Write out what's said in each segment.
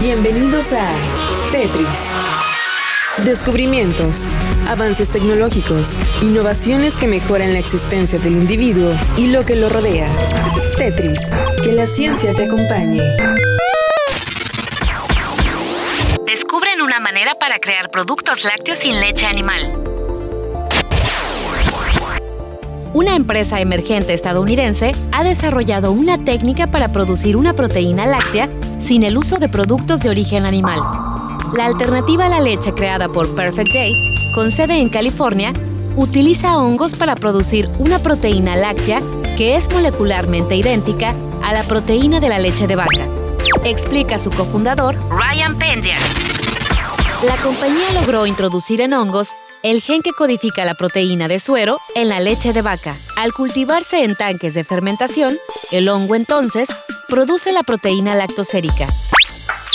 Bienvenidos a Tetris. Descubrimientos, avances tecnológicos, innovaciones que mejoran la existencia del individuo y lo que lo rodea. Tetris, que la ciencia te acompañe. Descubren una manera para crear productos lácteos sin leche animal. Una empresa emergente estadounidense ha desarrollado una técnica para producir una proteína láctea sin el uso de productos de origen animal. La alternativa a la leche creada por Perfect Day, con sede en California, utiliza hongos para producir una proteína láctea que es molecularmente idéntica a la proteína de la leche de vaca, explica su cofundador Ryan Pendia. La compañía logró introducir en hongos el gen que codifica la proteína de suero en la leche de vaca. Al cultivarse en tanques de fermentación, el hongo entonces produce la proteína lactosérica.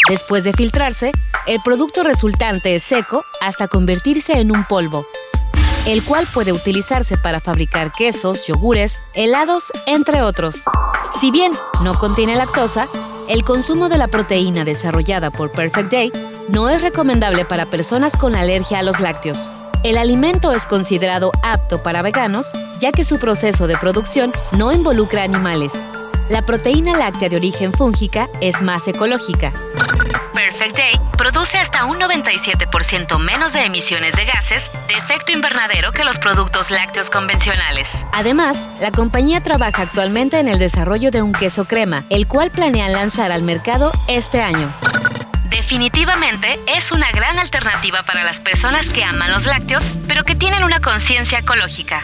Después de filtrarse, el producto resultante es seco hasta convertirse en un polvo, el cual puede utilizarse para fabricar quesos, yogures, helados, entre otros. Si bien no contiene lactosa, el consumo de la proteína desarrollada por Perfect Day no es recomendable para personas con alergia a los lácteos. El alimento es considerado apto para veganos, ya que su proceso de producción no involucra animales. La proteína láctea de origen fúngica es más ecológica. Perfect Day produce hasta un 97% menos de emisiones de gases de efecto invernadero que los productos lácteos convencionales. Además, la compañía trabaja actualmente en el desarrollo de un queso crema, el cual planean lanzar al mercado este año. Definitivamente es una gran alternativa para las personas que aman los lácteos, pero que tienen una conciencia ecológica.